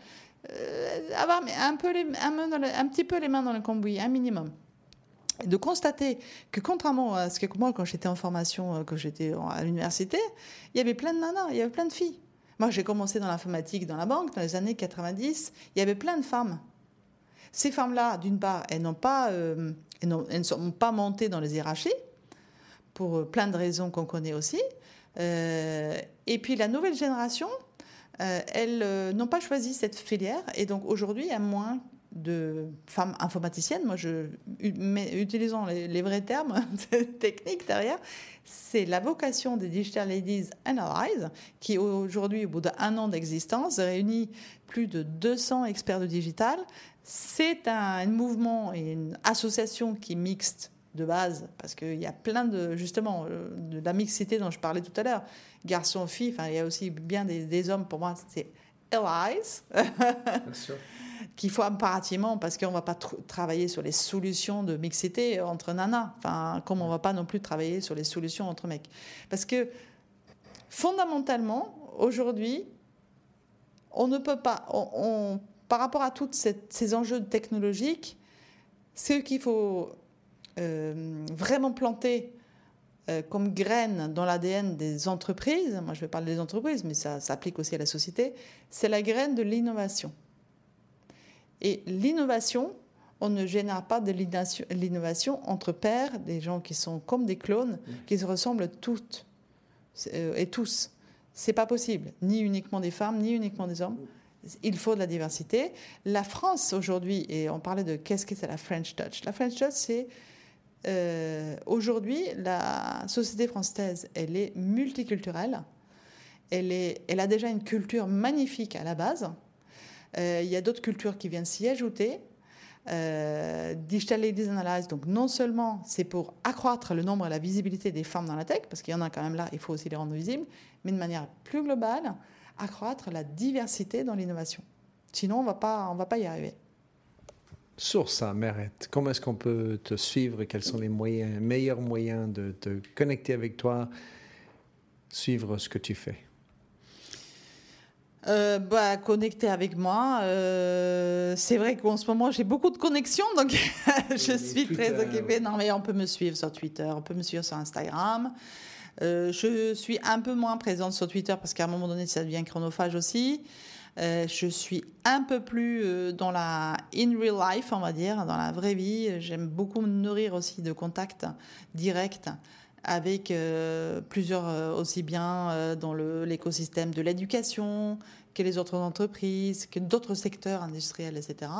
euh, avoir un, peu un, petit peu les mains dans le cambouis, un minimum de constater que contrairement à ce que moi, quand j'étais en formation, euh, quand j'étais à l'université, il y avait plein de nanas, il y avait plein de filles. Moi, j'ai commencé dans l'informatique, dans la banque, dans les années 90, il y avait plein de femmes. Ces femmes-là, d'une part, elles, n'ont pas, euh, elles, ne sont pas montées dans les hiérarchies, pour euh, plein de raisons qu'on connaît aussi. et puis la nouvelle génération, elles n'ont pas choisi cette filière et donc aujourd'hui, il y a moins de femmes informaticiennes, moi je, utilisant les, vrais termes techniques derrière, c'est la vocation des Digital Ladies Analyze, qui aujourd'hui, au bout d'un an d'existence, réunit plus de 200 experts de digital. C'est un, mouvement et une association qui est mixte de base, parce qu'il y a plein de, justement, euh, de la mixité dont je parlais tout à l'heure, garçons, filles, enfin, il y a aussi bien des, des hommes, pour moi, c'est allies. Bien sûr qu'il faut impérativement, parce qu'on ne va pas travailler sur les solutions de mixité entre nanas, enfin, comme on ne va pas non plus travailler sur les solutions entre mecs. Parce que fondamentalement, aujourd'hui, on ne peut pas, par rapport à tous ces enjeux technologiques, ce qu'il faut euh, vraiment planter euh, comme graine dans l'ADN des entreprises, moi je vais parler des entreprises, mais ça s'applique aussi à la société, c'est la graine de l'innovation. Et l'innovation, on ne génère pas de l'innovation entre pairs, des gens qui sont comme des clones, qui se ressemblent toutes euh, et tous. C'est pas possible, ni uniquement des femmes, ni uniquement des hommes. Il faut de la diversité. La France aujourd'hui, et on parlait de qu'est-ce que c'est la French Touch. La French Touch, c'est euh, aujourd'hui la société française, elle est multiculturelle. Elle, est, elle a déjà une culture magnifique à la base il y a d'autres cultures qui viennent s'y ajouter. Euh, Digital Ladies Analyze, donc non seulement c'est pour accroître le nombre et la visibilité des femmes dans la tech, parce qu'il y en a quand même là, il faut aussi les rendre visibles, mais de manière plus globale, accroître la diversité dans l'innovation. Sinon, on on va pas y arriver. Sur ça, Meret, comment est-ce qu'on peut te suivre Quels sont les moyens, meilleurs moyens de te connecter avec toi, suivre ce que tu fais? Euh, bah, connecter avec moi. Euh, c'est vrai qu'en ce moment, j'ai beaucoup de connexions, donc je suis très occupée. Non, mais on peut me suivre sur Twitter, on peut me suivre sur Instagram. Euh, je suis un peu moins présente sur Twitter parce qu'à un moment donné, ça devient chronophage aussi. je suis un peu plus dans la in real life, on va dire, dans la vraie vie. J'aime beaucoup me nourrir aussi de contacts directs avec euh, plusieurs euh, aussi bien euh, dans l'écosystème de l'éducation que les autres entreprises, que d'autres secteurs industriels, etc.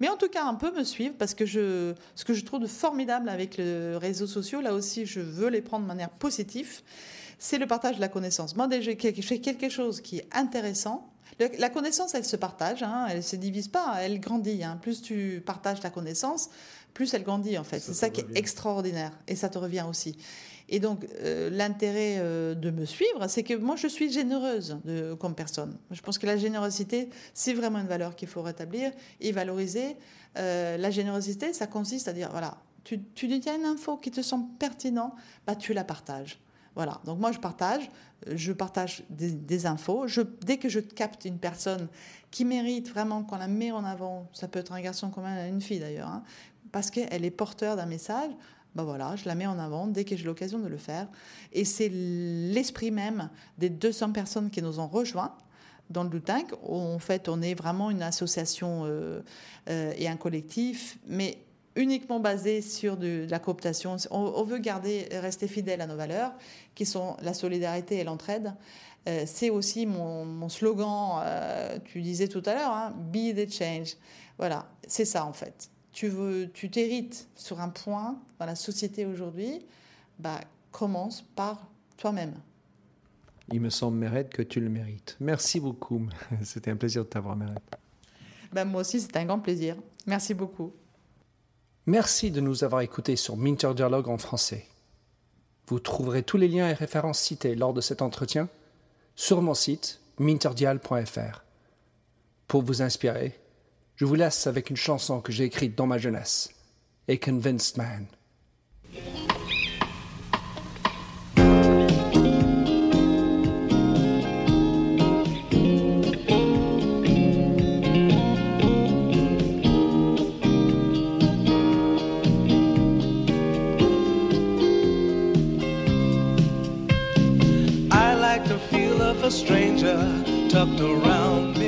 Mais en tout cas, un peu me suivre parce que je, ce que je trouve de formidable avec les réseaux sociaux, là aussi, je veux les prendre de manière positive, c'est le partage de la connaissance. Moi, je fais quelque chose qui est intéressant, la connaissance, elle se partage, hein, elle se divise pas, elle grandit. Hein. Plus tu partages ta connaissance, plus elle grandit en fait. C'est ça qui est extraordinaire et ça te revient aussi. Et donc, euh, l'intérêt euh, de me suivre, c'est que moi, je suis généreuse comme personne. Je pense que la générosité, c'est vraiment une valeur qu'il faut rétablir et valoriser. Euh, la générosité, ça consiste à dire, voilà, tu, tu une info qui te semble pertinente, bah, tu la partages. Voilà, donc moi je partage, je partage des, infos. Dès que je capte une personne qui mérite vraiment qu'on la met en avant, ça peut être un garçon comme une fille d'ailleurs, hein, parce qu'elle est porteur d'un message, ben voilà, je la mets en avant dès que j'ai l'occasion de le faire. Et c'est l'esprit même des 200 personnes qui nous ont rejoints dans le Tank. En fait, on est vraiment une association euh, euh, et un collectif, mais uniquement basé sur de, la cooptation. On, veut garder, rester fidèle à nos valeurs, qui sont la solidarité et l'entraide. Euh, c'est aussi mon, slogan, tu disais tout à l'heure, hein, Be the change. Voilà, c'est ça en fait tu veux, tu t'hérites sur un point dans la société aujourd'hui, bah, commence par toi-même. Il me semble, Mérette, que tu le mérites. Merci beaucoup. C'était un plaisir de t'avoir, Mérette. Ben, moi aussi, c'était un grand plaisir. Merci beaucoup. Merci de nous avoir écoutés sur Minter Dialogue en français. Vous trouverez tous les liens et références cités lors de cet entretien sur mon site minterdial.fr. Pour vous inspirer, je vous laisse avec une chanson que j'ai écrite dans ma jeunesse, A Convinced Man. I like the feel of a stranger tucked around me,